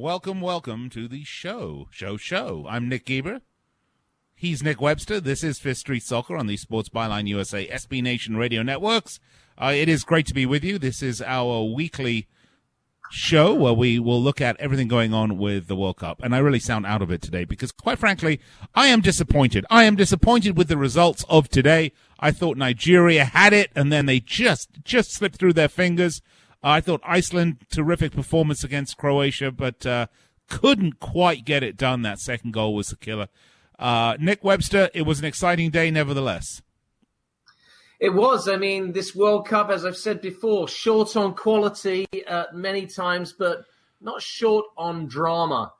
Welcome, welcome to the show. Show, show. I'm Nick Geber. He's Nick Webster. This is Fifth Street Soccer on the Sports Byline USA SB Nation radio networks. Uh, it is great to be with you. This is our weekly show where we will look at everything going on with the World Cup. And I really sound out of it today because, quite frankly, I am disappointed. I am disappointed with the results of today. I thought Nigeria had it, and then they just just slipped through their fingers. I thought Iceland terrific performance against Croatia, but uh, couldn't quite get it done. That second goal was the killer. Uh, Nick Webster, it was an exciting day, nevertheless. It was. I mean, this World Cup, as I've said before, short on quality uh, many times, but not short on drama.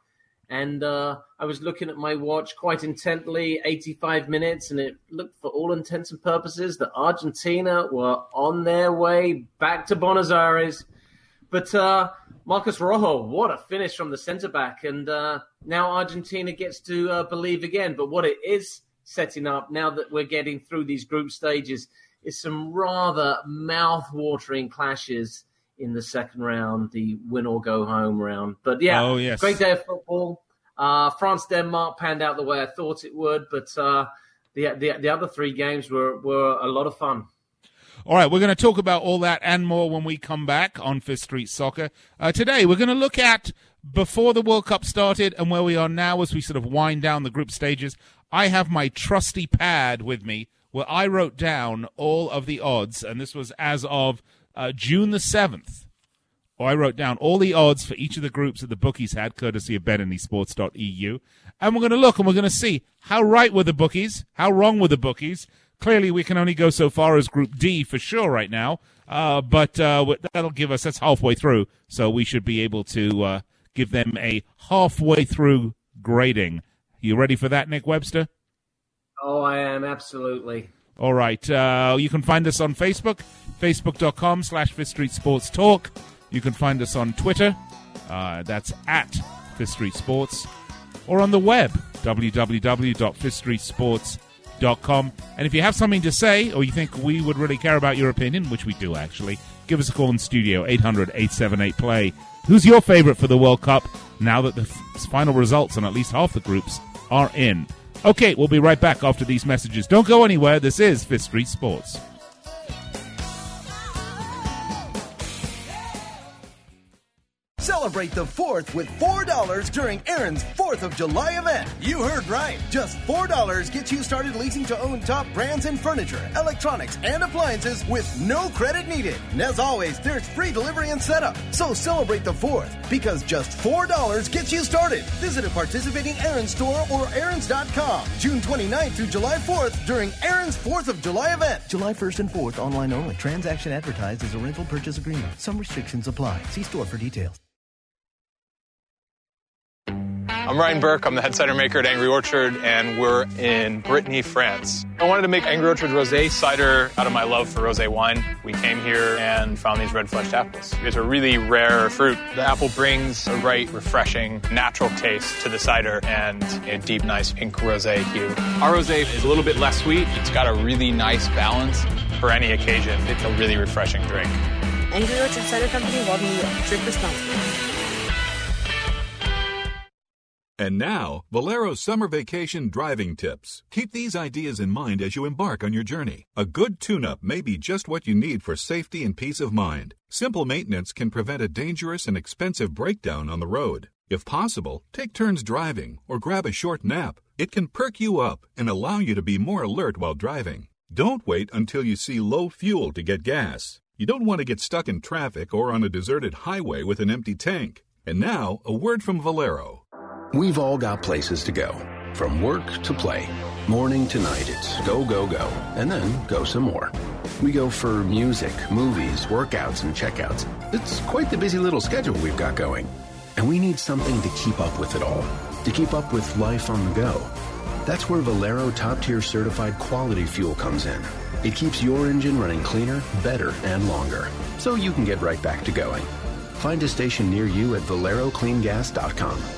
And uh, I was looking at my watch quite intently, 85 minutes, and it looked, for all intents and purposes, that Argentina were on their way back to Buenos Aires. But uh, Marcos Rojo, what a finish from the centre back. And uh, now Argentina gets to uh, believe again. But what it is setting up now that we're getting through these group stages is some rather mouth-watering clashes in the second round, the win or go home round. But yeah, oh, yes. great day of football. Uh, France Denmark panned out the way I thought it would, but uh, the, the the other three games were were a lot of fun. All right, we're going to talk about all that and more when we come back on Fifth Street Soccer. Uh, today, we're going to look at before the World Cup started and where we are now as we sort of wind down the group stages. I have my trusty pad with me where I wrote down all of the odds, and this was as of uh, June the 7th. Oh, I wrote down all the odds for each of the groups that the bookies had, courtesy of BetAnySports.eu. And we're going to look and we're going to see how right were the bookies, how wrong were the bookies, Clearly, we can only go so far as Group D for sure right now. Uh, but uh, that'll give us that's halfway through, so we should be able to uh, give them a halfway through grading. You ready for that, Nick Webster? Oh, I am absolutely. All right. Uh, you can find us on Facebook, facebook.com slash Fifth Street Sports Talk. You can find us on Twitter. Uh, that's at Fifth Street Sports. Or on the web, www.fifthstreetsports.com com. And if you have something to say or you think we would really care about your opinion, which we do actually, give us a call in studio 800 878 play. Who's your favorite for the World Cup now that the f- final results on at least half the groups are in? Okay, we'll be right back after these messages. Don't go anywhere. This is Fifth Street Sports. Celebrate the 4th with $4 during Aaron's 4th of July event. You heard right. Just $4 gets you started leasing to own top brands in furniture, electronics, and appliances with no credit needed. And as always, there's free delivery and setup. So celebrate the 4th because just $4 gets you started. Visit a participating Aaron's store or Aaron's.com June 29th through July 4th during Aaron's 4th of July event. July 1st and 4th online only. Transaction advertised as a rental purchase agreement. Some restrictions apply. See store for details. I'm Ryan Burke. I'm the head cider maker at Angry Orchard, and we're in Brittany, France. I wanted to make Angry Orchard rosé cider out of my love for rosé wine. We came here and found these red fleshed apples. It's a really rare fruit. The apple brings a right, refreshing, natural taste to the cider and a deep, nice pink rosé hue. Our rosé is a little bit less sweet. It's got a really nice balance for any occasion. It's a really refreshing drink. Angry Orchard Cider Company, New York. Drink responsibly. And now, Valero's summer vacation driving tips. Keep these ideas in mind as you embark on your journey. A good tune up may be just what you need for safety and peace of mind. Simple maintenance can prevent a dangerous and expensive breakdown on the road. If possible, take turns driving or grab a short nap. It can perk you up and allow you to be more alert while driving. Don't wait until you see low fuel to get gas. You don't want to get stuck in traffic or on a deserted highway with an empty tank. And now, a word from Valero. We've all got places to go, from work to play. Morning to night, it's go, go, go, and then go some more. We go for music, movies, workouts, and checkouts. It's quite the busy little schedule we've got going. And we need something to keep up with it all, to keep up with life on the go. That's where Valero top tier certified quality fuel comes in. It keeps your engine running cleaner, better, and longer, so you can get right back to going. Find a station near you at valerocleangas.com.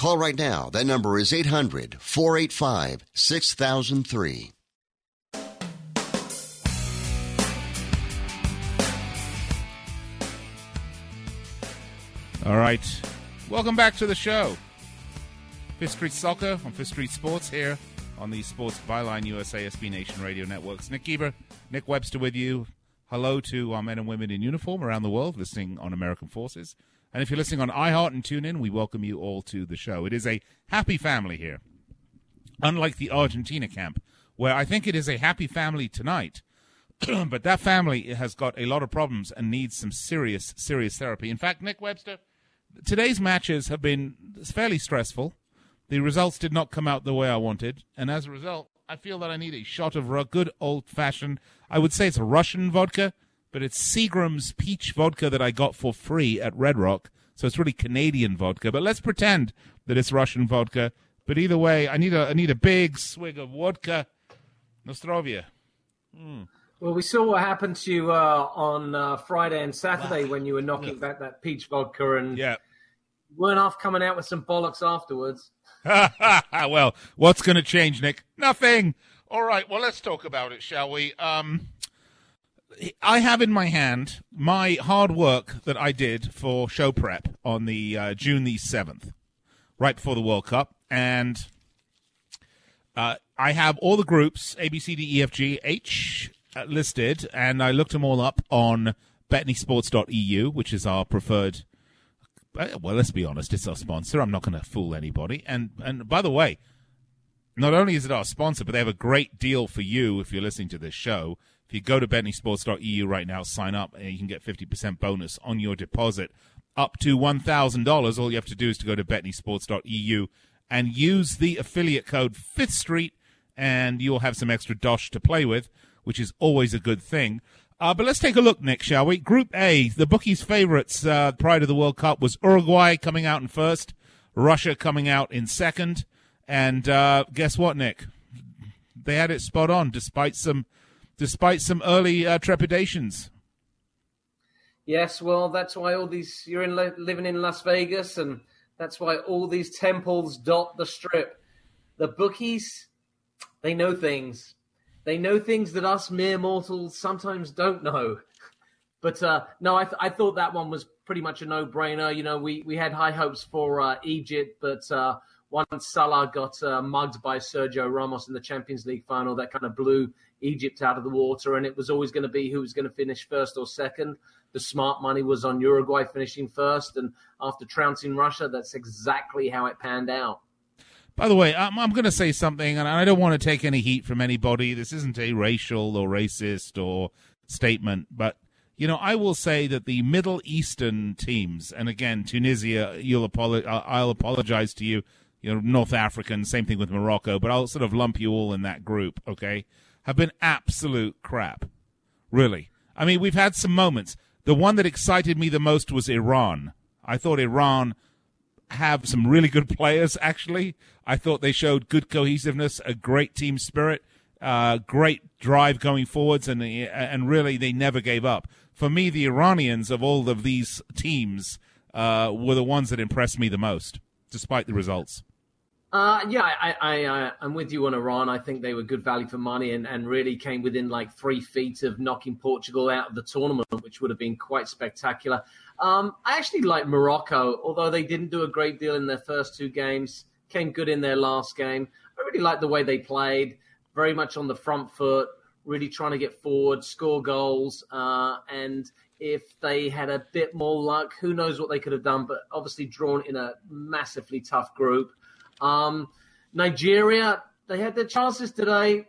Call right now. That number is 800 485 6003. All right. Welcome back to the show. Fifth Street Soccer on Fifth Street Sports here on the Sports Byline USA SB Nation Radio Networks. Nick Geber, Nick Webster with you. Hello to our men and women in uniform around the world listening on American Forces. And if you're listening on iHeart and TuneIn, we welcome you all to the show. It is a happy family here. Unlike the Argentina camp, where I think it is a happy family tonight, but that family has got a lot of problems and needs some serious, serious therapy. In fact, Nick Webster, today's matches have been fairly stressful. The results did not come out the way I wanted, and as a result, I feel that I need a shot of good old fashioned, I would say it's a Russian vodka, but it's Seagram's peach vodka that I got for free at Red Rock. So it's really Canadian vodka, but let's pretend that it's Russian vodka. But either way, I need a I need a big swig of vodka. Nostrovia. Mm. Well, we saw what happened to you uh, on uh, Friday and Saturday when you were knocking back that peach vodka and yeah. weren't off coming out with some bollocks afterwards. well, what's going to change, Nick? Nothing. All right. Well, let's talk about it, shall we? Um, I have in my hand my hard work that I did for show prep on the uh, June the seventh, right before the World Cup, and uh, I have all the groups A, B, C, D, E, F, G, H uh, listed, and I looked them all up on BetanySports.eu, which is our preferred. Uh, well, let's be honest, it's our sponsor. I'm not going to fool anybody. And and by the way, not only is it our sponsor, but they have a great deal for you if you're listening to this show. If you go to BetanySports.eu right now, sign up, and you can get 50% bonus on your deposit up to $1,000. All you have to do is to go to BetanySports.eu and use the affiliate code Fifth Street, and you'll have some extra dosh to play with, which is always a good thing. Uh, but let's take a look, Nick, shall we? Group A, the bookies' favorites uh, prior to the World Cup was Uruguay coming out in first, Russia coming out in second, and uh, guess what, Nick? They had it spot on, despite some despite some early uh, trepidations. Yes, well, that's why all these you're in living in Las Vegas, and that's why all these temples dot the strip. The bookies, they know things. They know things that us mere mortals sometimes don't know. But uh, no, I, th- I thought that one was pretty much a no-brainer. You know, we, we had high hopes for uh, Egypt, but uh, once Salah got uh, mugged by Sergio Ramos in the Champions League final, that kind of blew Egypt out of the water, and it was always going to be who was going to finish first or second. The smart money was on Uruguay finishing first, and after trouncing Russia, that's exactly how it panned out. By the way, I'm, I'm going to say something, and I don't want to take any heat from anybody. This isn't a racial or racist or statement, but you know, I will say that the Middle Eastern teams, and again, Tunisia, you'll apolo- I'll apologize to you. You know, North African, same thing with Morocco, but I'll sort of lump you all in that group. Okay, have been absolute crap. Really. I mean, we've had some moments. The one that excited me the most was Iran. I thought Iran have some really good players, actually. I thought they showed good cohesiveness, a great team spirit, uh, great drive going forwards, and, and really they never gave up. For me, the Iranians of all of these teams uh, were the ones that impressed me the most, despite the results. Uh, yeah, I, I, I, am with you on Iran. I think they were good value for money and, and really came within like three feet of knocking Portugal out of the tournament, which would have been quite spectacular. Um, I actually like Morocco, although they didn't do a great deal in their first two games, came good in their last game. I really like the way they played, very much on the front foot, really trying to get forward, score goals, uh, and if they had a bit more luck, who knows what they could have done, but obviously drawn in a massively tough group. Um, Nigeria, they had their chances today.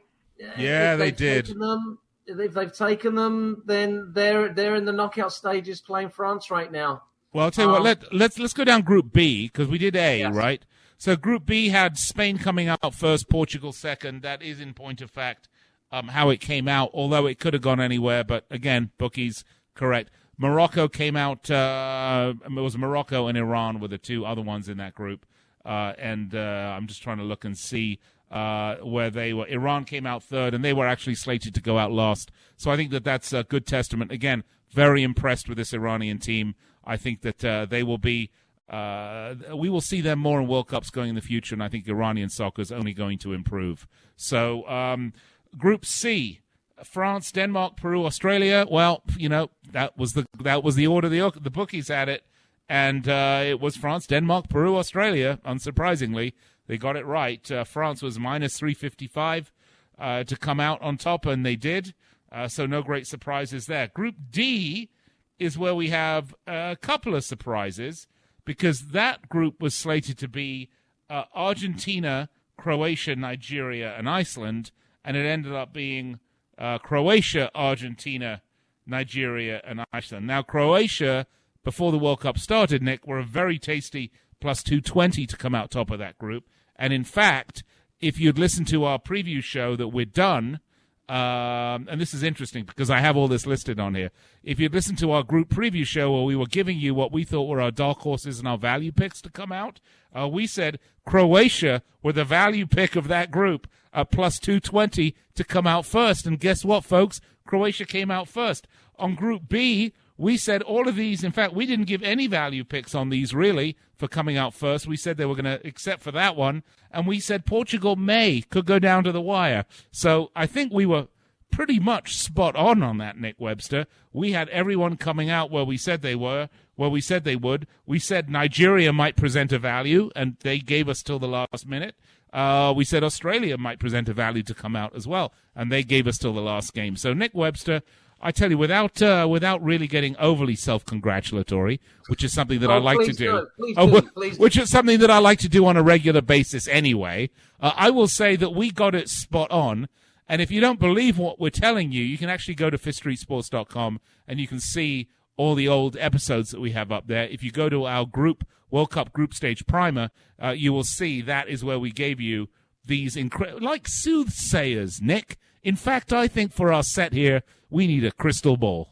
Yeah, they did. Them, if they've taken them, then they're they're in the knockout stages playing France right now. Well, I'll tell you what. Um, Let let's let's go down Group B because we did A, Yes. right? So Group B had Spain coming out first, Portugal second. That is, in point of fact, um, how it came out. Although it could have gone anywhere, but again, bookies correct. Morocco came out. Uh, it was Morocco and Iran were the two other ones in that group. Uh, and uh, I'm just trying to look and see uh, where they were. Iran came out third, and they were actually slated to go out last. So I think that that's a good testament. Again, very impressed with this Iranian team. I think that uh, they will be. Uh, we will see them more in World Cups going in the future, and I think Iranian soccer is only going to improve. So, um, Group C: France, Denmark, Peru, Australia. Well, you know that was the that was the order the the bookies had it, and uh, it was France, Denmark, Peru, Australia. Unsurprisingly, they got it right. Uh, France was minus three fifty five uh, to come out on top, and they did. Uh, so no great surprises there. Group D is where we have a couple of surprises because that group was slated to be uh, Argentina, Croatia, Nigeria, and Iceland, and it ended up being uh, Croatia, Argentina, Nigeria, and Iceland. Now, Croatia, before the World Cup started, Nick, were a very tasty plus 220 to come out top of that group. And in fact, if you'd listened to our preview show that we're done, um, and this is interesting because I have all this listed on here. If you'd listened to our group preview show where we were giving you what we thought were our dark horses and our value picks to come out, uh, we said Croatia were the value pick of that group at plus 220 to come out first. And guess what, folks? Croatia came out first. On Group B, we said all of these, in fact, we didn't give any value picks on these really for coming out first. We said they were going to, except for that one. And we said Portugal may, could go down to the wire. So I think we were pretty much spot on on that, Nick Webster. We had everyone coming out where we said they were, where we said they would. We said Nigeria might present a value, and they gave us till the last minute. Uh, we said Australia might present a value to come out as well, and they gave us till the last game. So Nick Webster, I tell you, without uh, without really getting overly self congratulatory, which is something that Oh, I like to do, do. Please Oh, do. wh- Please do. which is something that I like to do on a regular basis anyway. Uh, I will say that we got it spot on. And if you don't believe what we're telling you, you can actually go to fifthstreetsports.com and you can see all the old episodes that we have up there. If you go to our group World Cup group stage primer, uh, you will see that is where we gave you these incredible, like soothsayers, Nick. In fact, I think for our set here, we need a crystal ball.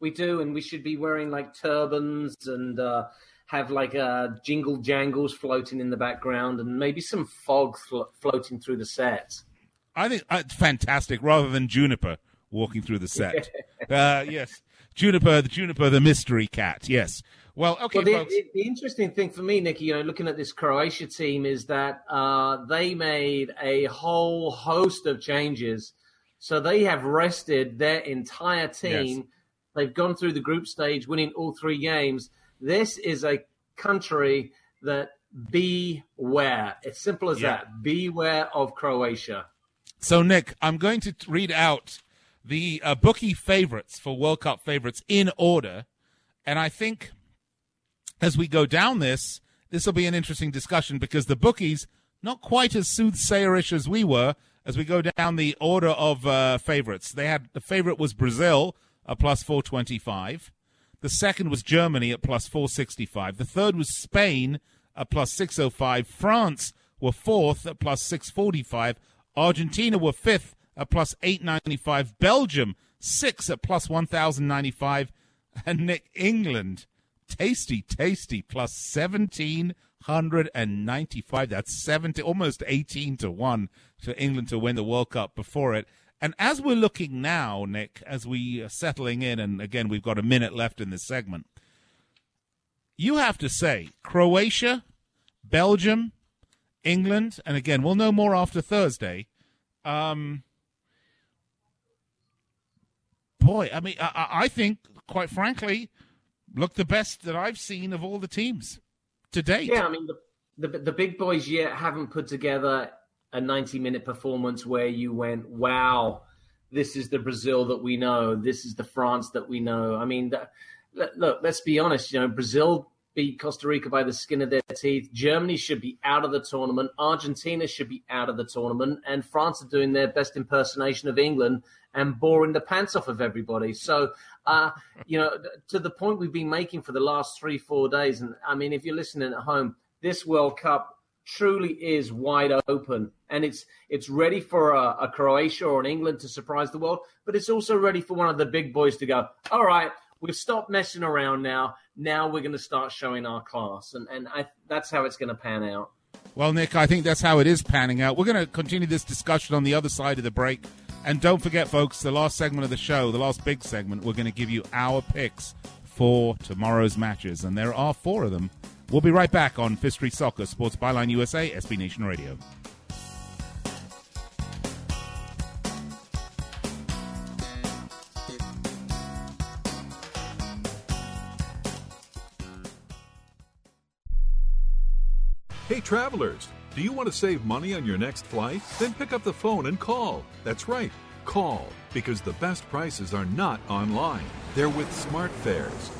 We do, and we should be wearing like turbans and uh, have like uh, jingle jangles floating in the background, and maybe some fog flo- floating through the set. I think uh, it's fantastic rather than Juniper walking through the set. uh, yes. Juniper, the Juniper, the mystery cat. Yes. Well, okay, well, the, folks. the, the interesting thing for me, Nicky, you know, looking at this Croatia team, is that uh, they made a whole host of changes. So they have rested their entire team. Yes. They've gone through the group stage, winning all three games. This is a country that beware. It's simple as Yeah. that. Beware of Croatia. So, Nick, I'm going to read out the uh, bookie favorites for World Cup favorites in order. And I think as we go down this, this will be an interesting discussion because the bookies, not quite as soothsayerish as we were, as we go down the order of uh, favorites. They had the favorite was Brazil at plus 425. The second was Germany at plus 465. The third was Spain at plus 605. France were fourth at plus 645. Argentina were fifth at plus 895. Belgium, sixth at plus 1095. And Nick, England, tasty, tasty, plus 1795. That's 70, almost 18 to 1 for England to win the World Cup before it. And as we're looking now, Nick, as we are settling in, and again, we've got a minute left in this segment, you have to say Croatia, Belgium, England, and again, we'll know more after Thursday. Um, boy, I mean, I, I- I think, quite frankly, look the best that I've seen of all the teams to date. Yeah, I mean the, the the big boys yet haven't put together a 90 minute performance where you went, "Wow, this is the Brazil that we know. This is the France that we know." I mean, look, let's be honest. You know, Brazil beat Costa Rica by the skin of their teeth. Germany should be out of the tournament. Argentina should be out of the tournament. And France are doing their best impersonation of England and boring the pants off of everybody. So, uh, you know, to the point we've been making for the last three, four days. And I mean, if you're listening at home, this World Cup truly is wide open and it's it's ready for a, a, Croatia or an England to surprise the world, but it's also ready for one of the big boys to go, all right, we've stopped messing around now. Now we're going to start showing our class. And, and I, that's how it's going to pan out. Well, Nick, I think that's how it is panning out. We're going to continue this discussion on the other side of the break. And don't forget, folks, the last segment of the show, the last big segment, we're going to give you our picks for tomorrow's matches. And there are four of them. We'll be right back on Fifth Street Soccer, Sports Byline USA, SB Nation Radio. Hey, travelers, do you want to save money on your next flight? Then pick up the phone and call. That's right, call, because the best prices are not online. They're with SmartFares.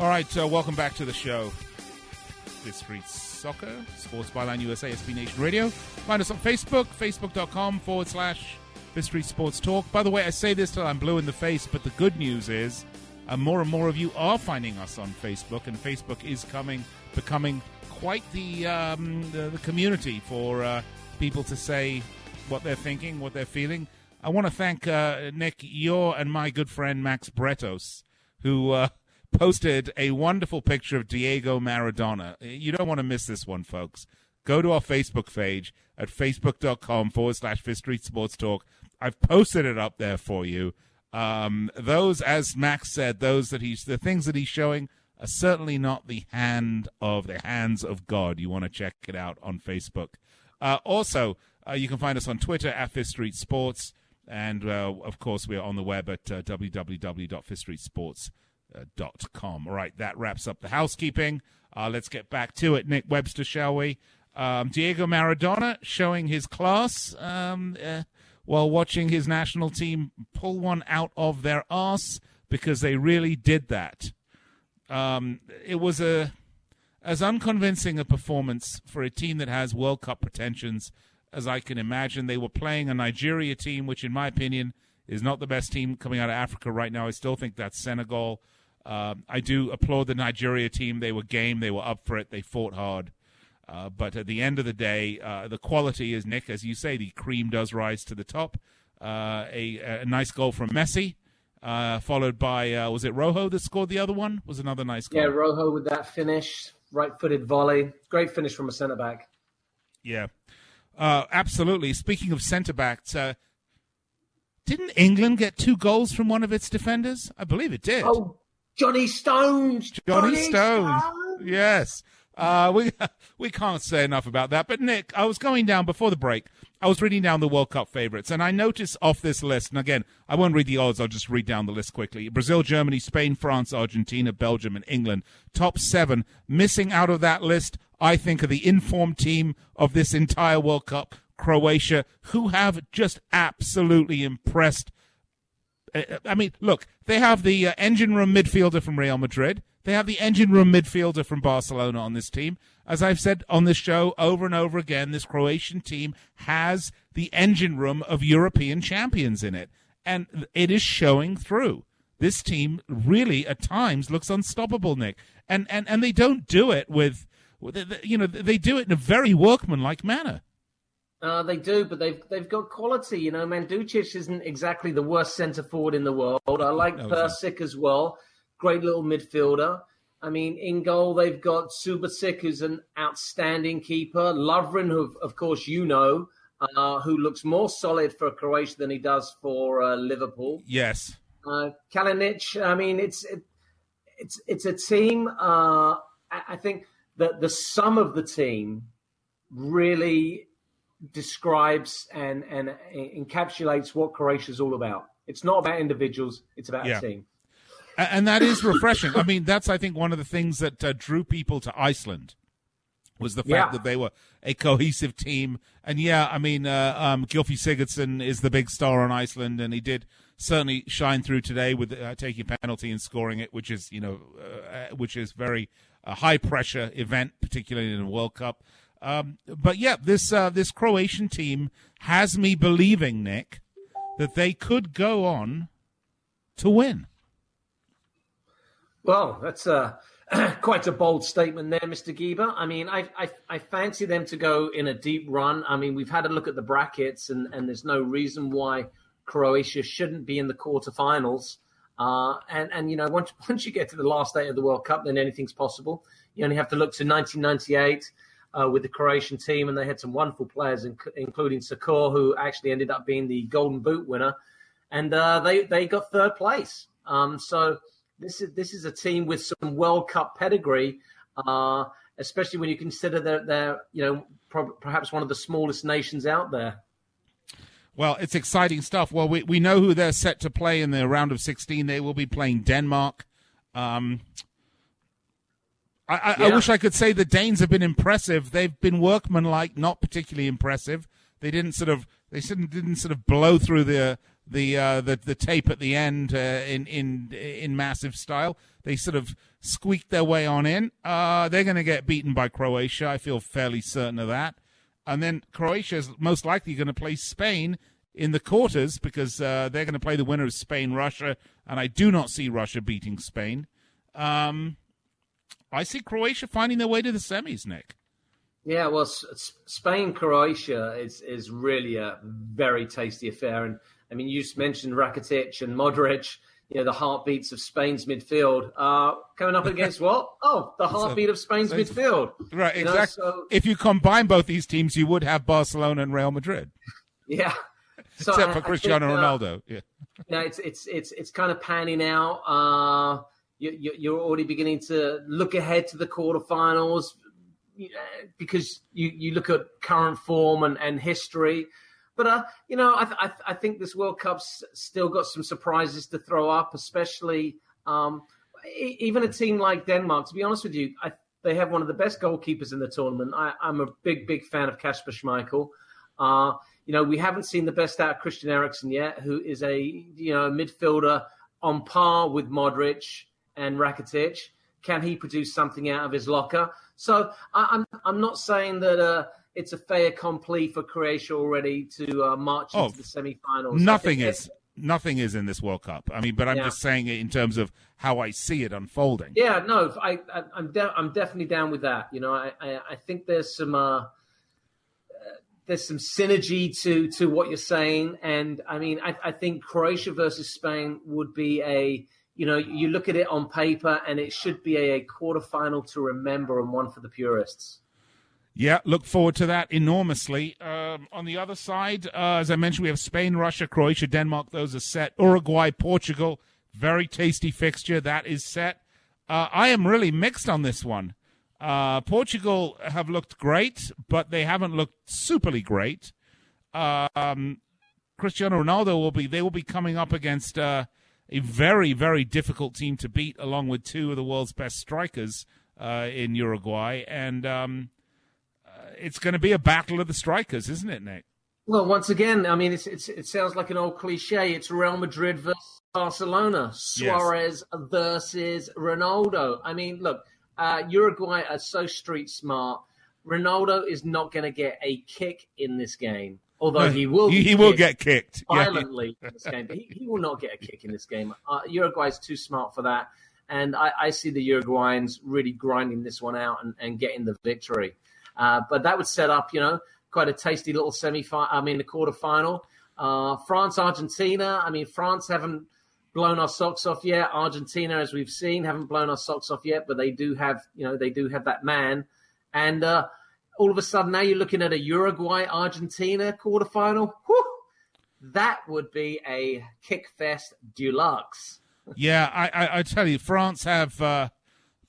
All right, uh, welcome back to the show. Fifth Street Soccer, Sports Byline USA, SB Nation Radio. Find us on Facebook, facebook.com forward slash Fifth Street Sports Talk. By the way, I say this till I'm blue in the face, but the good news is uh, more and more of you are finding us on Facebook, and Facebook is coming, becoming quite the um, the, the, community for uh, people to say what they're thinking, what they're feeling. I want to thank uh, Nick, your and my good friend Max Bretos, who uh, posted a wonderful picture of Diego Maradona. You don't want to miss this one, folks. Go to our Facebook page at facebook.com forward slash Fifth Street Sports Talk. I've posted it up there for you. Um, those, as Max said, those that he's the things that he's showing are certainly not the hand of the hands of God. You want to check it out on Facebook. Uh, also, uh, you can find us on Twitter at Fifth Street Sports, and uh, of course, we're on the web at uh, www.fifthstreetsports.com. All right, that wraps up the housekeeping. Uh, let's get back to it, Nick Webster, shall we? Um, Diego Maradona showing his class um, uh, while watching his national team pull one out of their arse because they really did that. Um, it was a as unconvincing a performance for a team that has World Cup pretensions as I can imagine. They were playing a Nigeria team, which, in my opinion, is not the best team coming out of Africa right now. I still think that's Senegal. Uh, I do applaud the Nigeria team. They were game. They were up for it. They fought hard. Uh, but at the end of the day, uh, the quality is Nick, as you say, the cream does rise to the top. Uh, a, a, nice goal from Messi, uh, followed by uh, was it Rojo that scored the other one? Was another nice goal. Yeah, Rojo with that finish, right-footed volley, great finish from a centre back. Yeah, absolutely. Speaking of centre backs, didn't England get two goals from one of its defenders? I believe it did. Oh, Johnny Stones. Johnny, Johnny Stones. Stones. Yes. Uh, we we can't say enough about that. But Nick, I was going down before the break. I was reading down the World Cup favorites, and I noticed off this list. And again, I won't read the odds. I'll just read down the list quickly: Brazil, Germany, Spain, France, Argentina, Belgium, and England. Top seven. Missing out of that list, I think, are the informed team of this entire World Cup, Croatia, who have just absolutely impressed. Uh, I mean, look, they have the uh, engine room midfielder from Real Madrid. They have the engine room midfielder from Barcelona on this team. As I've said on this show over and over again, this Croatian team has the engine room of European champions in it. And it is showing through. This team really, at times, looks unstoppable, Nick. And and, and they don't do it with, you know, they do it in a very workmanlike manner. Uh, they do, but they've they've got quality. You know, Mandzukic isn't exactly the worst centre forward in the world. I like no, Perisic as well great little midfielder. I mean, in goal, they've got Subasic, who's an outstanding keeper. Lovren, who, of course, you know, uh, who looks more solid for Croatia than he does for uh, Liverpool. Yes. Uh, Kalinic, I mean, it's it, it's it's a team. Uh, I think that the sum of the team really describes and and encapsulates what Croatia is all about. It's not about individuals; it's about yeah. a team and that is refreshing. I mean, that's I think one of the things that uh, drew people to Iceland was the fact yeah. that they were a cohesive team. And yeah, I mean, uh, um, Gylfi Sigurdsson is the big star on Iceland, and he did certainly shine through today with uh, taking a penalty and scoring it, which is you know, uh, uh which is very uh, high pressure event, particularly in a World Cup. Um, but yeah, this uh, this Croatian team has me believing, Nick, that they could go on to win. Well, that's uh, quite a bold statement there, Mr. Geber. I mean, I, I, I fancy them to go in a deep run. I mean, we've had a look at the brackets, and, and there's no reason why Croatia shouldn't be in the quarterfinals. Uh, and and you know, once once you get to the last eight of the World Cup, then anything's possible. You only have to look to 1998 uh, with the Croatian team, and they had some wonderful players, including Suker, who actually ended up being the Golden Boot winner, and uh, they they got third place. Um, so this is this is a team with some World Cup pedigree, uh, especially when you consider that they're you know pro- perhaps one of the smallest nations out there. Well, it's exciting stuff. Well, we we know who they're set to play in the round of 16. They will be playing Denmark. Um, I, I, yeah. I, wish I could say the Danes have been impressive. They've been workmanlike, not particularly impressive. They didn't sort of they didn't, didn't sort of blow through the the uh, the the tape at the end uh, in in in massive style. They sort of squeaked their way on in. Uh, they're going to get beaten by Croatia. I feel fairly certain of that. And then Croatia is most likely going to play Spain in the quarters because uh, they're going to play the winner of Spain Russia, and I do not see Russia beating Spain. Um, I see Croatia finding their way to the semis, Nick. Yeah, well, Spain Croatia is is really a very tasty affair, and I mean, you mentioned Rakitic and Modric. You know, the heartbeats of Spain's midfield are coming up against what? Oh, the heartbeat of Spain's midfield. Right, exactly. Know, so, if you combine both these teams, you would have Barcelona and Real Madrid. Yeah. So Except for Cristiano I think, uh, Ronaldo. Yeah. Yeah, it's it's it's it's kind of panning out. Uh, you, you're already beginning to look ahead to the quarterfinals. because you, you look at current form and, and history. But uh, you know, I, I, I think this World Cup's still got some surprises to throw up, especially um, even a team like Denmark. To be honest with you, I, they have one of the best goalkeepers in the tournament. I, am a big, big fan of Kasper Schmeichel. Uh, you know, we haven't seen the best out of Christian Eriksen yet, who is a you know midfielder on par with Modric and Rakitic. Can he produce something out of his locker? So I, am I'm, I'm not saying that uh, it's a fait accompli for Croatia already to uh, march oh, into the semi-finals. Nothing is. Nothing is in this World Cup. I mean, but I'm yeah. just saying it in terms of how I see it unfolding. Yeah, no, I, I, am de- I'm definitely down with that. You know, I, I, I think there's some uh, uh, there's some synergy to to what you're saying, and I mean, I, I think Croatia versus Spain would be a you know, you look at it on paper and it should be a, a quarterfinal to remember and one for the purists. Yeah, look forward to that enormously. Um, on the other side, uh, as I mentioned, we have Spain, Russia, Croatia, Denmark. Those are set. Uruguay, Portugal, very tasty fixture. That is set. Uh, I am really mixed on this one. Uh, Portugal have looked great, but they haven't looked superly great. Um, Cristiano Ronaldo will be. They will be coming up against uh, a very, very difficult team to beat, along with two of the world's best strikers uh, in Uruguay. And um, uh, it's going to be a battle of the strikers, isn't it, Nick? Well, once again, I mean, it's, it's, it sounds like an old cliche. It's Real Madrid versus Barcelona, Suarez yes. versus Ronaldo. I mean, look, uh, Uruguay are so street smart. Ronaldo is not going to get a kick in this game. Although he will, he, he will get kicked violently yeah. in this game. He, he, will not get a kick in this game. Uh, Uruguay's too smart for that, and I, I, see the Uruguayans really grinding this one out and, and getting the victory. Uh, but that would set up, you know, quite a tasty little semi. I mean, the quarterfinal. Uh, France, Argentina. I mean, France haven't blown our socks off yet. Argentina, as we've seen, haven't blown our socks off yet, but they do have, you know, they do have that man. And uh, all of a sudden now you're looking at a Uruguay Argentina quarterfinal. Whew, that would be a kickfest deluxe. yeah, I, I, I, tell you, France have uh,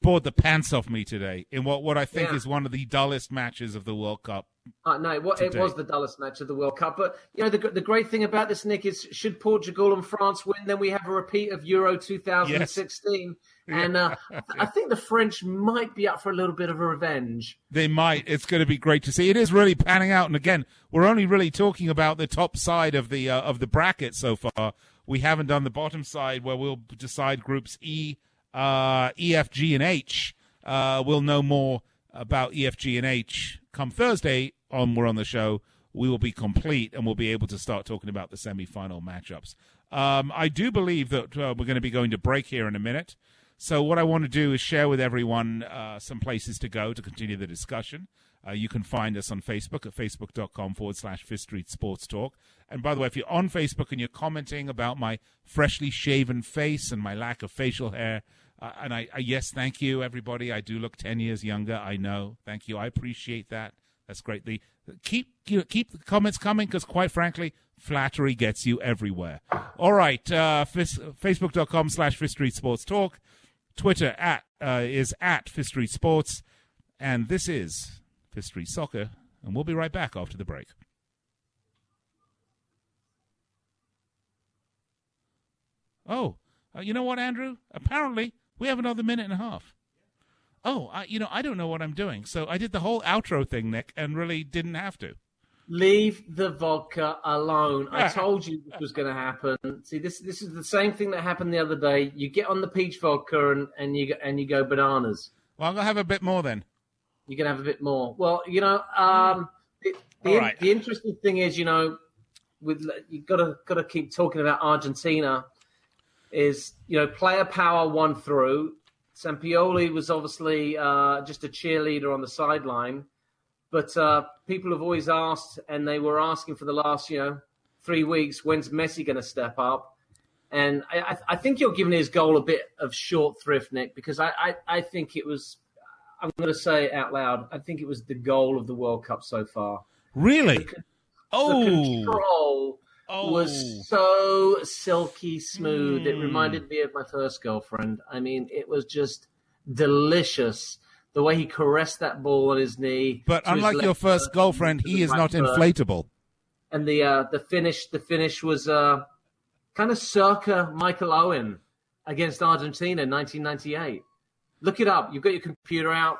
bored the pants off me today in what, what I think yeah. is one of the dullest matches of the World Cup. Uh, no, what, it was the dullest match of the World Cup. But you know, the, the great thing about this, Nick, is should Portugal and France win, then we have a repeat of Euro 2016. Yes and uh, I think the French might be up for a little bit of a revenge. They might. It's going to be great to see. It is really panning out, and again, we're only really talking about the top side of the uh, of the bracket so far. We haven't done the bottom side where we'll decide groups E, uh, E, F, G, and H. Uh, we'll know more about E, F, G, and H come Thursday on We're on the show. We will be complete and we'll be able to start talking about the semi-final matchups. Um, I do believe that uh, we're going to be going to break here in a minute. So, what I want to do is share with everyone uh, some places to go to continue the discussion. Uh, you can find us on Facebook at facebook.com forward slash Fifth Street Sports Talk. And by the way, if you're on Facebook and you're commenting about my freshly shaven face and my lack of facial hair, uh, and I, I, yes, thank you, everybody. I do look 10 years younger. I know. Thank you. I appreciate that. That's great. The, keep, keep the comments coming because, quite frankly, flattery gets you everywhere. All right. Uh, Facebook.com slash Fifth Street Sports Talk. Twitter at uh, is at Street Sports, and this is Street Soccer, and we'll be right back after the break. Oh, uh, you know what, Andrew? Apparently, we have another minute and a half. Oh, I, you know, I don't know what I'm doing, so I did the whole outro thing, Nick, and really didn't have to. Leave the vodka alone. I told you this was going to happen. See, this this is the same thing that happened the other day. You get on the peach vodka and, and you and you go bananas. Well, I'm gonna have a bit more then. You're gonna have a bit more. Well, you know, um, the, the, right. the interesting thing is, you know, with you got to got to keep talking about Argentina. Is you know, player power won through. Sampaoli was obviously uh, just a cheerleader on the sideline but uh, people have always asked, and they were asking for the last, you know, three weeks, when's Messi going to step up? And I, I, think you're giving his goal a bit of short thrift, Nick, because I, I, I think it was, I'm going to say it out loud, I think it was the goal of the World Cup so far. Really? The, oh. The control oh. was so silky smooth. Mm. It hmm. reminded me of my first girlfriend. I mean, it was just delicious the way he caressed that ball on his knee. But unlike your first girlfriend, he is right not inflatable. And the uh, the finish the finish was uh, kind of circa Michael Owen against Argentina in 1998. Look it up. You've got your computer out.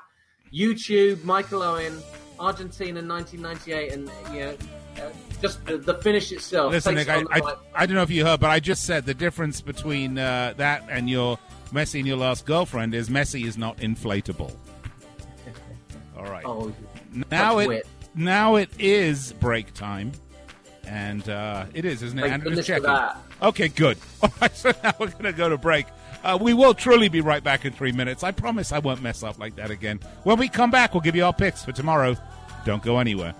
YouTube, Michael Owen, Argentina 1998, and you know, uh, just the, the finish itself. Listen, Nick, I, I, I don't know if you heard, but I just said the difference between uh, that and your Messi and your last girlfriend is Messi is not inflatable. All right. Oh, now it wit. now it is break time, and uh, it is, isn't it? Thank Andrew, goodness for checking. that. Okay, good. All right, so now we're going to go to break. Uh, we will truly be right back in three minutes. I promise I won't mess up like that again. When we come back, we'll give you our picks for tomorrow. Don't go anywhere.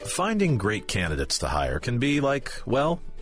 Finding great candidates to hire can be like, well,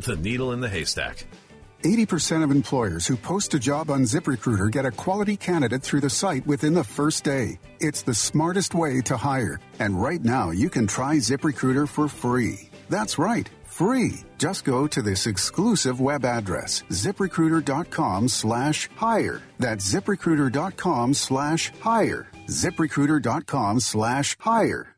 The needle in the haystack. 80% of employers who post a job on ZipRecruiter get a quality candidate through the site within the first day. It's the smartest way to hire. And right now, you can try ZipRecruiter for free. That's right, free. Just go to this exclusive web address, ziprecruiter.com slash hire. That's ziprecruiter.com slash hire. ziprecruiter.com slash hire.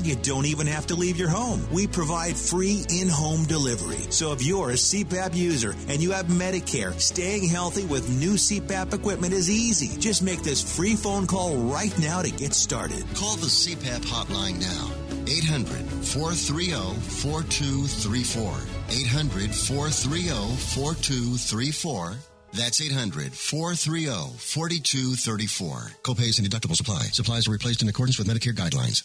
you don't even have to leave your home. We provide free in home delivery. So if you're a CPAP user and you have Medicare, staying healthy with new CPAP equipment is easy. Just make this free phone call right now to get started. Call the CPAP hotline now. 800 430 4234. 800 430 4234. That's 800 430 4234. Copays and deductibles apply. Supplies are replaced in accordance with Medicare guidelines.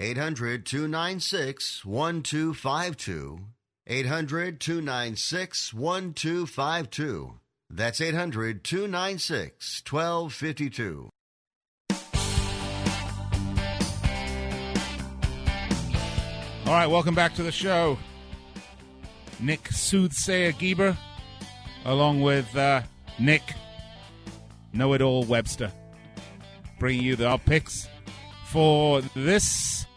800 296 1252. 800 296 1252. That's 800 296 1252. All right, welcome back to the show. Nick Soothsayer Geber, along with uh, Nick Know It All Webster, bringing you the, picks for this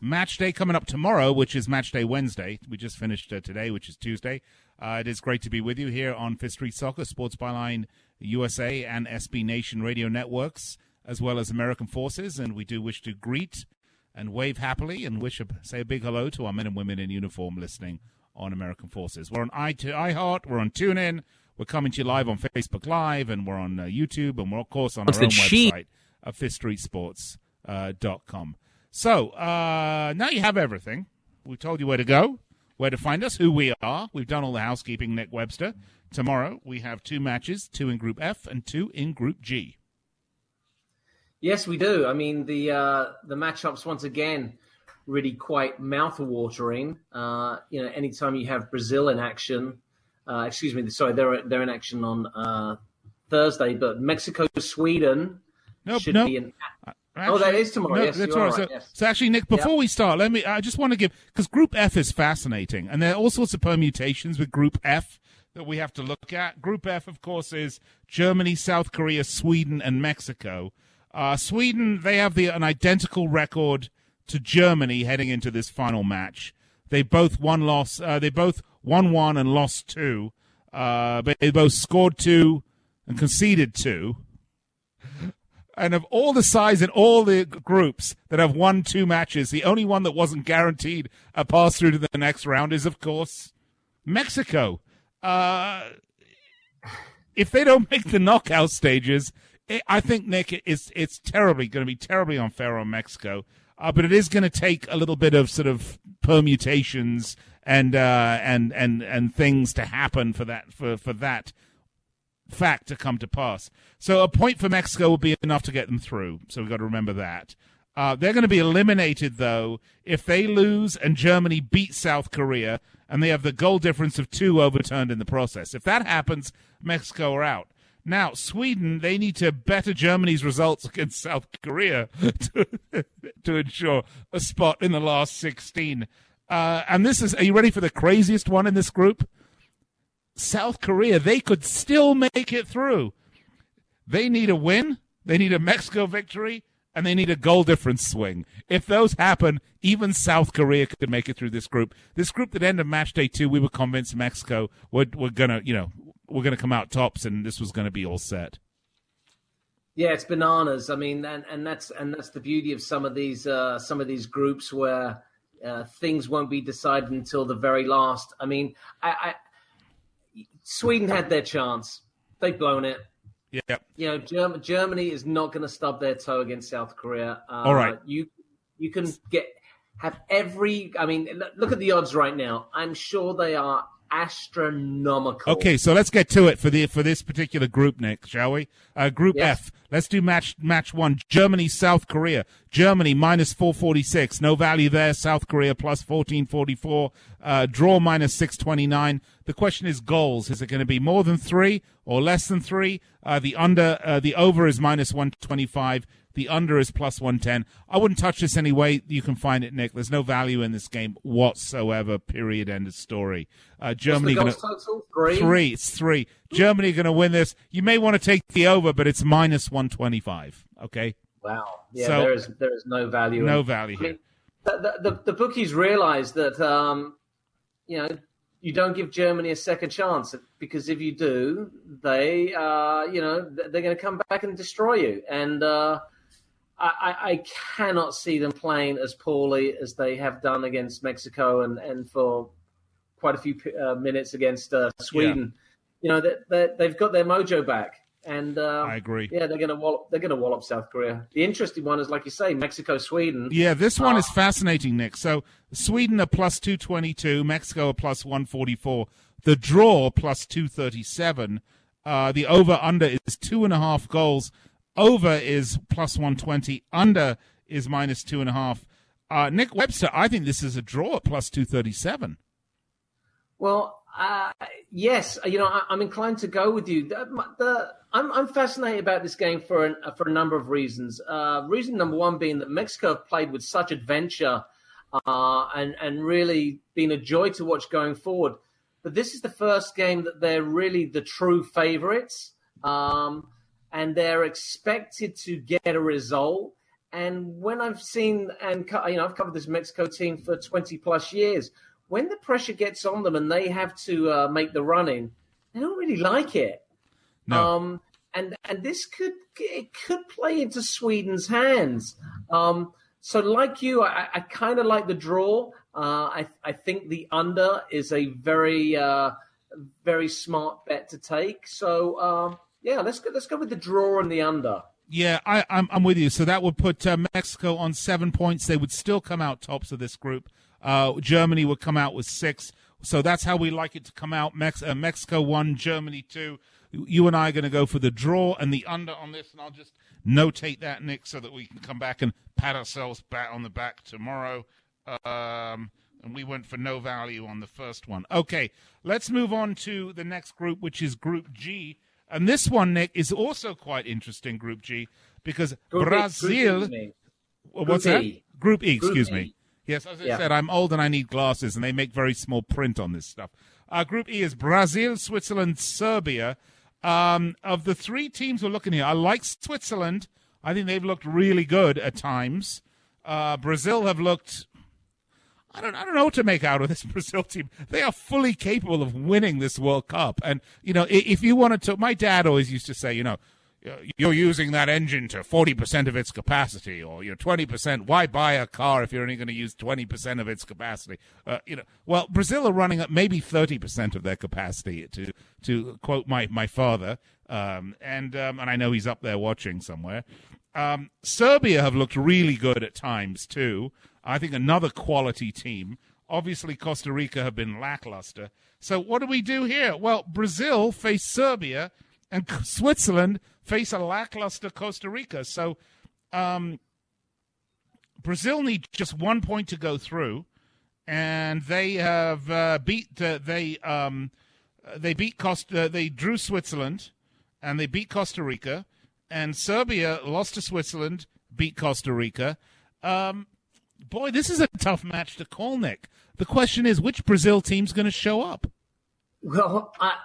match day coming up tomorrow, which is match day Wednesday. We just finished uh, today, which is Tuesday. Uh, it is great to be with you here on Fifth Street Soccer, Sports Byline USA, and SB Nation radio networks, as well as American Forces. And we do wish to greet and wave happily and wish a, say a big hello to our men and women in uniform listening on American Forces. We're on i iHeart, we're on TuneIn, we're coming to you live on Facebook Live, and we're on uh, YouTube, and we're of course on What's our own website of FifthStreetSports.com. Uh, dot com. So uh, now you have everything. We've told you where to go, where to find us, who we are. We've done all the housekeeping, Nick Webster. Tomorrow we have two matches, two in Group F and two in Group G. Yes, we do. I mean, the uh, the matchups once again really quite mouth-watering. Uh, you know, anytime you have Brazil in action, uh, excuse me, sorry, they're they're in action on uh, Thursday, but Mexico, Sweden Nope, should nope. be an. Oh, that is tomorrow. No, yes, that's right. right. So, yes. so actually, Nick, before Yep. we start, let me. I just want to give because Group F is fascinating, and there are all sorts of permutations with Group F that we have to look at. Group F, of course, is Germany, South Korea, Sweden, and Mexico. Uh, Sweden, they have the, an identical record to Germany heading into this final match. They both won, loss. Uh, they both won one and lost two. Uh, but they both scored two and conceded two. And of all the sides in all the groups that have won two matches, the only one that wasn't guaranteed a pass through to the next round is, of course, Mexico. Uh, if they don't make the knockout stages, it, I think Nick it's it's terribly going to be terribly unfair on Mexico. Uh, but it is going to take a little bit of sort of permutations and uh, and and and things to happen for that for for that fact to come to pass. So a point for Mexico will be enough to get them through. So we've got to remember that. Uh, they're going to be eliminated though if they lose and Germany beat South Korea and they have the goal difference of two overturned in the process. If that happens, Mexico are out. Now, Sweden, they need to better Germany's results against South Korea to, to ensure a spot in the last 16. Uh, and this is, are you ready for the craziest one in this group? South Korea, they could still make it through. They need a win, they need a Mexico victory, and they need a goal difference swing. If those happen, even South Korea could make it through this group. This group that ended match day two, we were convinced Mexico were, were gonna, you know, we're gonna come out tops, and this was gonna be all set. Yeah, it's bananas. I mean, and, and that's and that's the beauty of some of these uh, some of these groups where uh, things won't be decided until the very last. I mean, I, I Sweden had their chance. They've blown it. Yeah. You know, Germ- Germany is not going to stub their toe against South Korea. Uh, All right. You you can get have every. I mean, look at the odds right now. I'm sure they are astronomical. Okay, so let's get to it for the for this particular group, Nick, shall we? Uh, group Yes. F. Let's do match match one. Germany, South Korea. Germany minus four forty six. No value there. South Korea plus fourteen forty four. Uh, draw minus six twenty nine. The question is goals. Is it going to be more than three or less than three? Uh, the under uh, the over is minus one twenty five. The under is plus 110. I wouldn't touch this anyway. You can find it, Nick. There's no value in this game whatsoever. Period. End of story. Uh, Germany gonna- total? Three? Three. It's three. Germany going to win this. You may want to take the over, but it's minus 125. Okay. Wow. Yeah, So- there is there is no value. No in- value I mean, the, the, the, the bookies realize that um, you know you don't give Germany a second chance because if you do, they, uh, you know, they're going to come back and destroy you. And uh, I, I cannot see them playing as poorly as they have done against Mexico and and for quite a few uh, minutes against uh, Sweden. You know that they, they've got their mojo back. And uh, I agree. Yeah, they're going to wallop. They're going to wallop South Korea. The interesting one is, like you say, Mexico, Sweden. Yeah, this one Uh, is fascinating, Nick. So Sweden are plus 222, Mexico are plus 144, the draw plus 237. Uh, the over under is two and a half goals. Over is plus 120. Under is minus two and a half. Uh, Nick Webster, I think this is a draw at plus 237. Well, uh, yes, you know, I, I'm inclined to go with you. The, the, I'm, I'm fascinated about this game for an, for a number of reasons. Uh, reason number one being that Mexico have played with such adventure uh, and and really been a joy to watch going forward. But this is the first game that they're really the true favorites, um, and they're expected to get a result. And when I've seen and you know I've covered this Mexico team for 20 plus years, when the pressure gets on them and they have to uh, make the running, they don't really like it. No. Um, and and this could it could play into Sweden's hands. Um, so, like you, I, I kind of like the draw. Uh, I I think the under is a very uh, very smart bet to take. So, um, yeah, let's go let's go with the draw and the under. Yeah, I, I'm I'm with you. So that would put uh, Mexico on seven points. They would still come out tops of this group. Uh, Germany would come out with six. So that's how we like it to come out. Mex- uh, Mexico one, Germany two. You and I are going to go for the draw and the under on this, and I'll just notate that, Nick, so that we can come back and pat ourselves back on the back tomorrow. Um, and we went for no value on the first one. Okay, let's move on to the next group, which is Group G. And this one, Nick, is also quite interesting, Group G, because Group E, Brazil. Group E, What's Group that? E. Group E, excuse E. me. Yes, as I Yeah. said, I'm old and I need glasses, and they make very small print on this stuff. Uh, group E is Brazil, Switzerland, Serbia. Um, of the three teams we're looking here, I like Switzerland. I think they've looked really good at times. Uh, Brazil have looked. I don't, I don't know what to make out of this Brazil team. They are fully capable of winning this World Cup. And, you know, if you wanted to, my dad always used to say, you know, you're using that engine to 40% of its capacity or you're 20% why buy a car if you're only going to use 20% of its capacity uh, you know well brazil are running at maybe 30% of their capacity to to quote my my father um, and um, and i know he's up there watching somewhere um, serbia have looked really good at times too i think another quality team obviously costa rica have been lackluster so what do we do here well brazil face serbia and Switzerland face a lackluster Costa Rica. So um, Brazil need just one point to go through, and they have uh, beat uh, they um, uh, they beat Costa they drew Switzerland, and they beat Costa Rica, and Serbia lost to Switzerland, beat Costa Rica. Um, boy, this is a tough match to call, Nick. The question is, which Brazil team's going to show up? Well, I,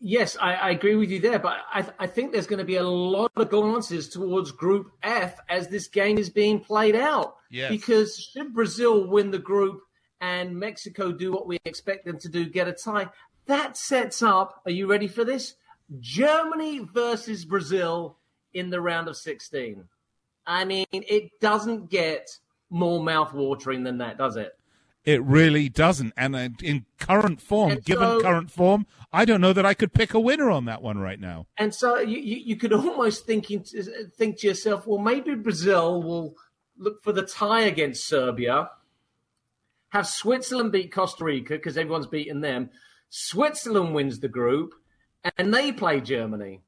yes, I, I agree with you there, but I, I think there's going to be a lot of glances towards Group F as this game is being played out. Yes. Because should Brazil win the group and Mexico do what we expect them to do, get a tie, that sets up, are you ready for this? Germany versus Brazil in the round of 16. I mean, it doesn't get more mouth-watering than that, does it? It really doesn't. And uh, in current form, And given so- current form, I don't know that I could pick a winner on that one right now. And so you, you, you could almost thinking think to yourself, well, maybe Brazil will look for the tie against Serbia, have Switzerland beat Costa Rica because everyone's beaten them. Switzerland wins the group, and they play Germany.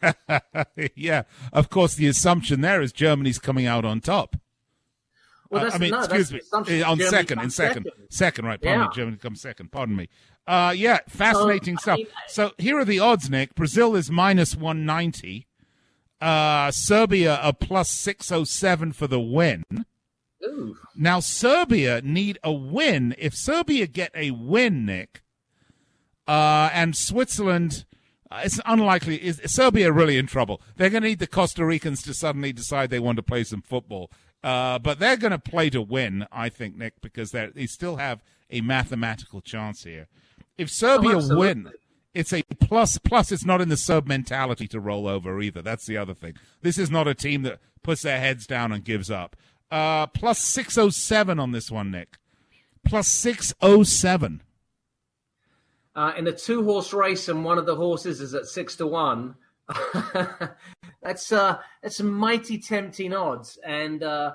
yeah, of course, the assumption there is Germany's coming out on top. Well, Uh, I mean, no, excuse me, on Germany second, in second, second. second, right? Pardon Yeah. me, Germany comes second. Pardon me. Uh, yeah, fascinating I stuff. mean, so here are the odds, Nick. Brazil is minus one ninety. Uh, Serbia a plus six oh seven for the win. Ooh. Now Serbia need a win. If Serbia get a win, Nick, uh, and Switzerland, uh, it's unlikely. Is Serbia really in trouble? They're going to need the Costa Ricans to suddenly decide they want to play some football. Uh, but they're going to play to win, I think, Nick, because they they still have a mathematical chance here. If Serbia Oh, win, it's a plus. Plus, it's not in the Serb mentality to roll over either. That's the other thing. This is not a team that puts their heads down and gives up. Uh, plus six oh seven on this one, Nick. Plus six oh seven. Uh, in a two horse race, and one of the horses is at six to one. that's uh, that's mighty tempting odds. And uh,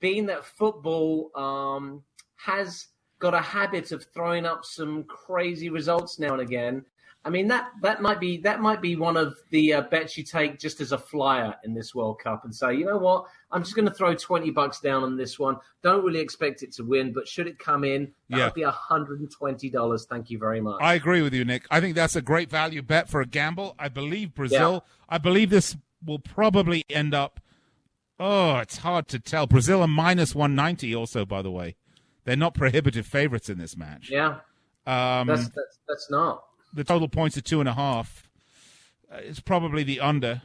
being that football um, has got a habit of throwing up some crazy results now and again, I mean that that might be that might be one of the uh, bets you take just as a flyer in this World Cup and say, you know what, I'm just going to throw twenty bucks down on this one. Don't really expect it to win, but should it come in, that Yeah. would be hundred and twenty dollars. Thank you very much. I agree with you, Nick. I think that's a great value bet for a gamble. I believe Brazil. I believe this will probably end up. Oh, it's hard to tell. Brazil are minus one ninety. Also, by the way, they're not prohibitive favorites in this match. Yeah, Um, that's, that's that's not. the total points are two and a half. Uh, it's probably the under,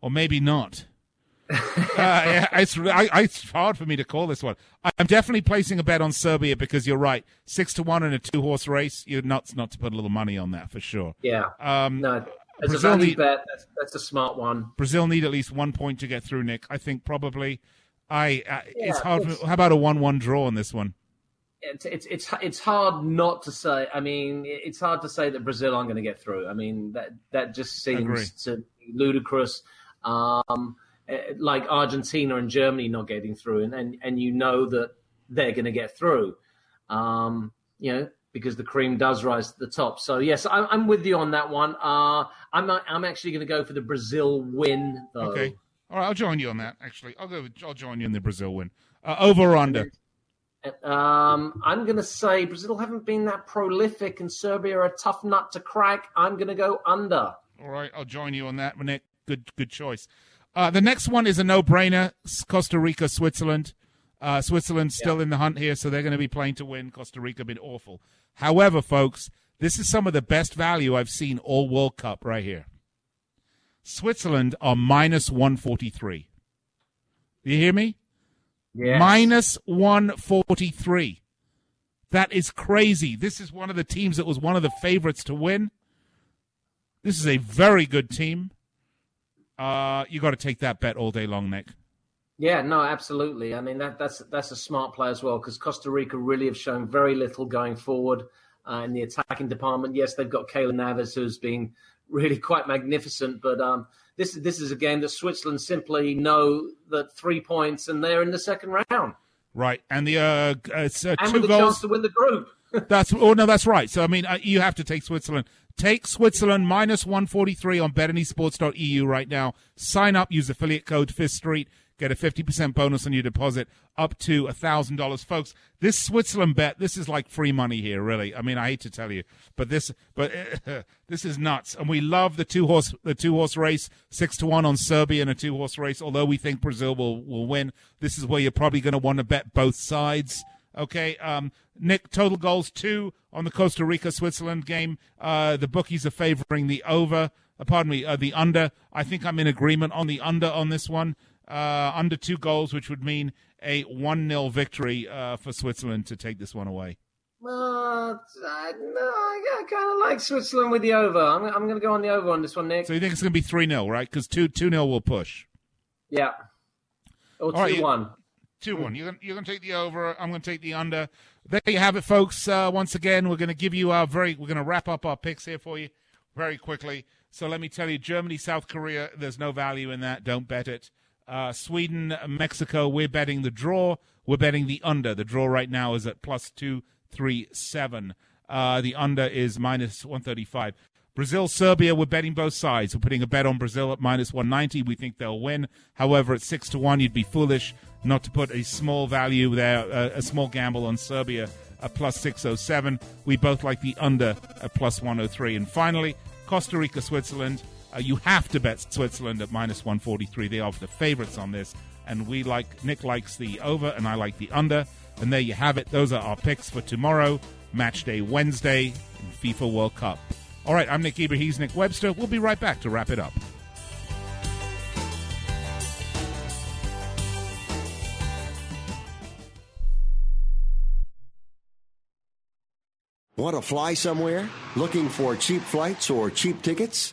or maybe not. uh, yeah, it's I, I, it's hard for me to call this one. I'm definitely placing a bet on Serbia because you're right. Six to one in a two horse race. You're nuts not to put a little money on that for sure. Yeah. Um, no, as Brazil a value need- bet, that's, that's a smart one. Brazil need at least one point to get through. Nick, I think probably. I uh, it's hard. it's- how about a one-one draw on this one? It's, it's it's it's hard not to say. I mean, it's hard to say that Brazil aren't going to get through. I mean, that that just seems to be ludicrous. Um, eh, like Argentina and Germany not getting through, and and, and you know that they're going to get through. Um, you know, because the cream does rise to the top. So yes, I'm, I'm with you on that one. Uh, I'm I'm actually going to go for the Brazil win though. Okay. All right, I'll join you on that. Actually, I'll go. With, I'll join you in the Brazil win. Uh, over or under? Um, I'm going to say Brazil haven't been that prolific, and Serbia are a tough nut to crack. I'm going to go under. All right, I'll join you on that, Nick. Good, good choice. Uh, the next one is a no-brainer: Costa Rica, Switzerland. Uh, Switzerland's still in the hunt here, so they're going to be playing to win. Costa Rica been awful. However, folks, this is some of the best value I've seen all World Cup right here. Switzerland are minus 143. You hear me? Yes. Minus 143. That is crazy. This is one of the teams that was one of the favorites to win. This is a very good team. Uh, you got to take that bet all day long, Nick. Yeah, no, absolutely. I mean that that's that's a smart play as well because Costa Rica really have shown very little going forward uh, in the attacking department. Yes, they've got Keylor Navas who's been really quite magnificent, but um, this this is a game that Switzerland simply know that three points and they're in the second round. Right, and the uh, it's uh, and two with goals. chance to win the group. that's oh no, that's right. So I mean, uh, you have to take Switzerland. Take Switzerland minus one forty three on BetAnySports.eu right now. Sign up, use affiliate code Fifth Street get a 50% bonus on your deposit up to $1,000. Folks, this Switzerland bet, this is like free money here, really. I mean, I hate to tell you, but this, but this is nuts. And we love the two horse, the two horse race, six to one on Serbia in a two horse race. Although we think Brazil will, will win, this is where you're probably going to want to bet both sides. Okay, um, Nick, total goals two on the Costa Rica Switzerland game. Uh, the bookies are favoring the over. Uh, pardon me, uh, the under. I think I'm in agreement on the under on this one uh, under two goals, which would mean a 1 0 victory uh, for Switzerland to take this one away. Uh, I, no, I, kind of like Switzerland with the over. I'm, I'm going to go on the over on this one, Nick. So you think it's going to be 3 0, right? Because 2 0 will push. Yeah. Or 2 right, 1. 2 1. You're going you're to take the over. I'm going to take the under. There you have it, folks. Uh, once again, we're going to give you our very, we're going to wrap up our picks here for you very quickly. So let me tell you Germany, South Korea, there's no value in that. Don't bet it. Uh, Sweden, Mexico, we're betting the draw. We're betting the under. The draw right now is at plus 237. Uh, the under is minus 135. Brazil, Serbia, we're betting both sides. We're putting a bet on Brazil at minus 190. We think they'll win. However, at 6 to 1, you'd be foolish not to put a small value there, uh, a small gamble on Serbia at plus 607. We both like the under at plus 103. And finally, Costa Rica, Switzerland. Uh, you have to bet Switzerland at minus 143. They are the favorites on this. And we like, Nick likes the over and I like the under. And there you have it. Those are our picks for tomorrow, match day Wednesday in FIFA World Cup. All right, I'm Nick Geber. He's Nick Webster. We'll be right back to wrap it up. Want to fly somewhere? Looking for cheap flights or cheap tickets?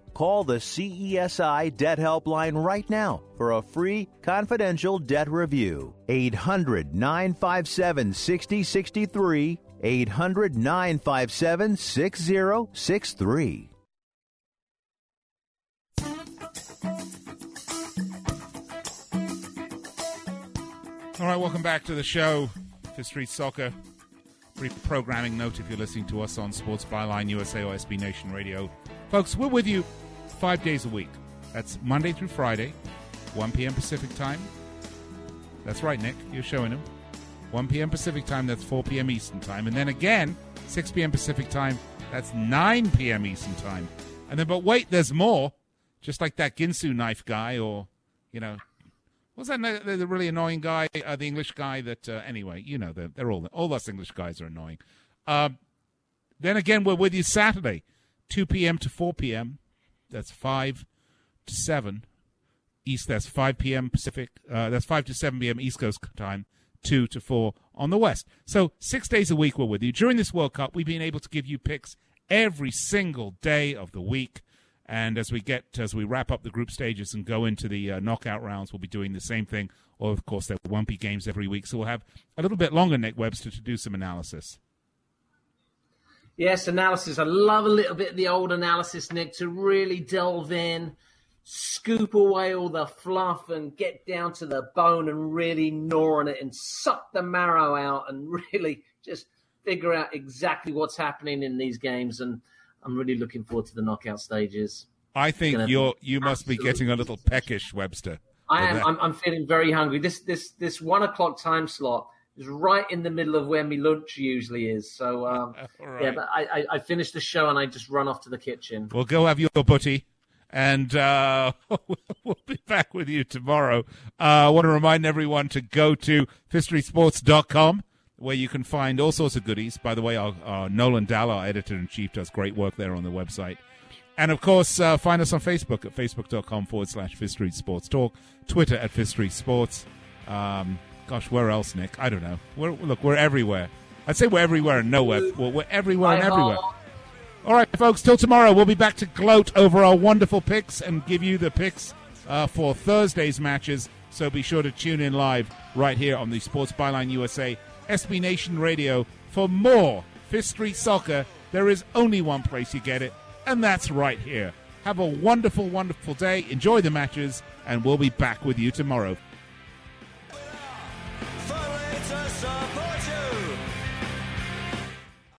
Call the CESI Debt Helpline right now for a free confidential debt review. 800 957 6063. 800 957 6063. All right, welcome back to the show, Fifth Street Soccer. Brief programming note if you're listening to us on Sports Byline USA or SB Nation Radio. Folks, we're with you five days a week. That's Monday through Friday, 1 p.m. Pacific time. That's right, Nick. You're showing them. 1 p.m. Pacific time, that's 4 p.m. Eastern time. And then again, 6 p.m. Pacific time, that's 9 p.m. Eastern time. And then, but wait, there's more. Just like that Ginsu knife guy, or, you know, was that the, the really annoying guy, uh, the English guy that, uh, anyway, you know, they're, they're all, all us English guys are annoying. Uh, then again, we're with you Saturday, 2 p.m. to 4 p.m. That's 5 to 7 East. That's 5 p.m. Pacific. Uh, that's 5 to 7 p.m. East Coast time, 2 to 4 on the West. So six days a week we're with you. During this World Cup, we've been able to give you picks every single day of the week. And as we get, as we wrap up the group stages and go into the uh, knockout rounds, we'll be doing the same thing. Or, of course, there won't be games every week. So we'll have a little bit longer, Nick Webster, to do some analysis. Yes, analysis. I love a little bit of the old analysis, Nick, to really delve in, scoop away all the fluff and get down to the bone and really gnaw on it and suck the marrow out and really just figure out exactly what's happening in these games. And I'm really looking forward to the knockout stages. I think you're you must be getting a little peckish, Webster. I am. I'm, I'm feeling very hungry. This this this one o'clock time slot is right in the middle of where my lunch usually is. So um, right. yeah, but I, I I finished the show and I just run off to the kitchen. Well, go have your butty, and uh, we'll be back with you tomorrow. Uh, I want to remind everyone to go to fifthstreetsports.com where you can find all sorts of goodies. By the way, our, our Nolan Dalla, our editor in chief, does great work there on the website. And of course, uh, find us on Facebook at facebook.com forward slash Fifth Street Sports Talk, Twitter at Fifth Street Sports. Um, gosh, where else, Nick? I don't know. We're, look, we're everywhere. I'd say we're everywhere and nowhere. Well, we're everywhere and everywhere. All right, folks, till tomorrow, we'll be back to gloat over our wonderful picks and give you the picks uh, for Thursday's matches. So be sure to tune in live right here on the Sports Byline USA SB Nation Radio for more Fifth Street Soccer. There is only one place you get it, and that's right here. Have a wonderful, wonderful day. Enjoy the matches, and we'll be back with you tomorrow.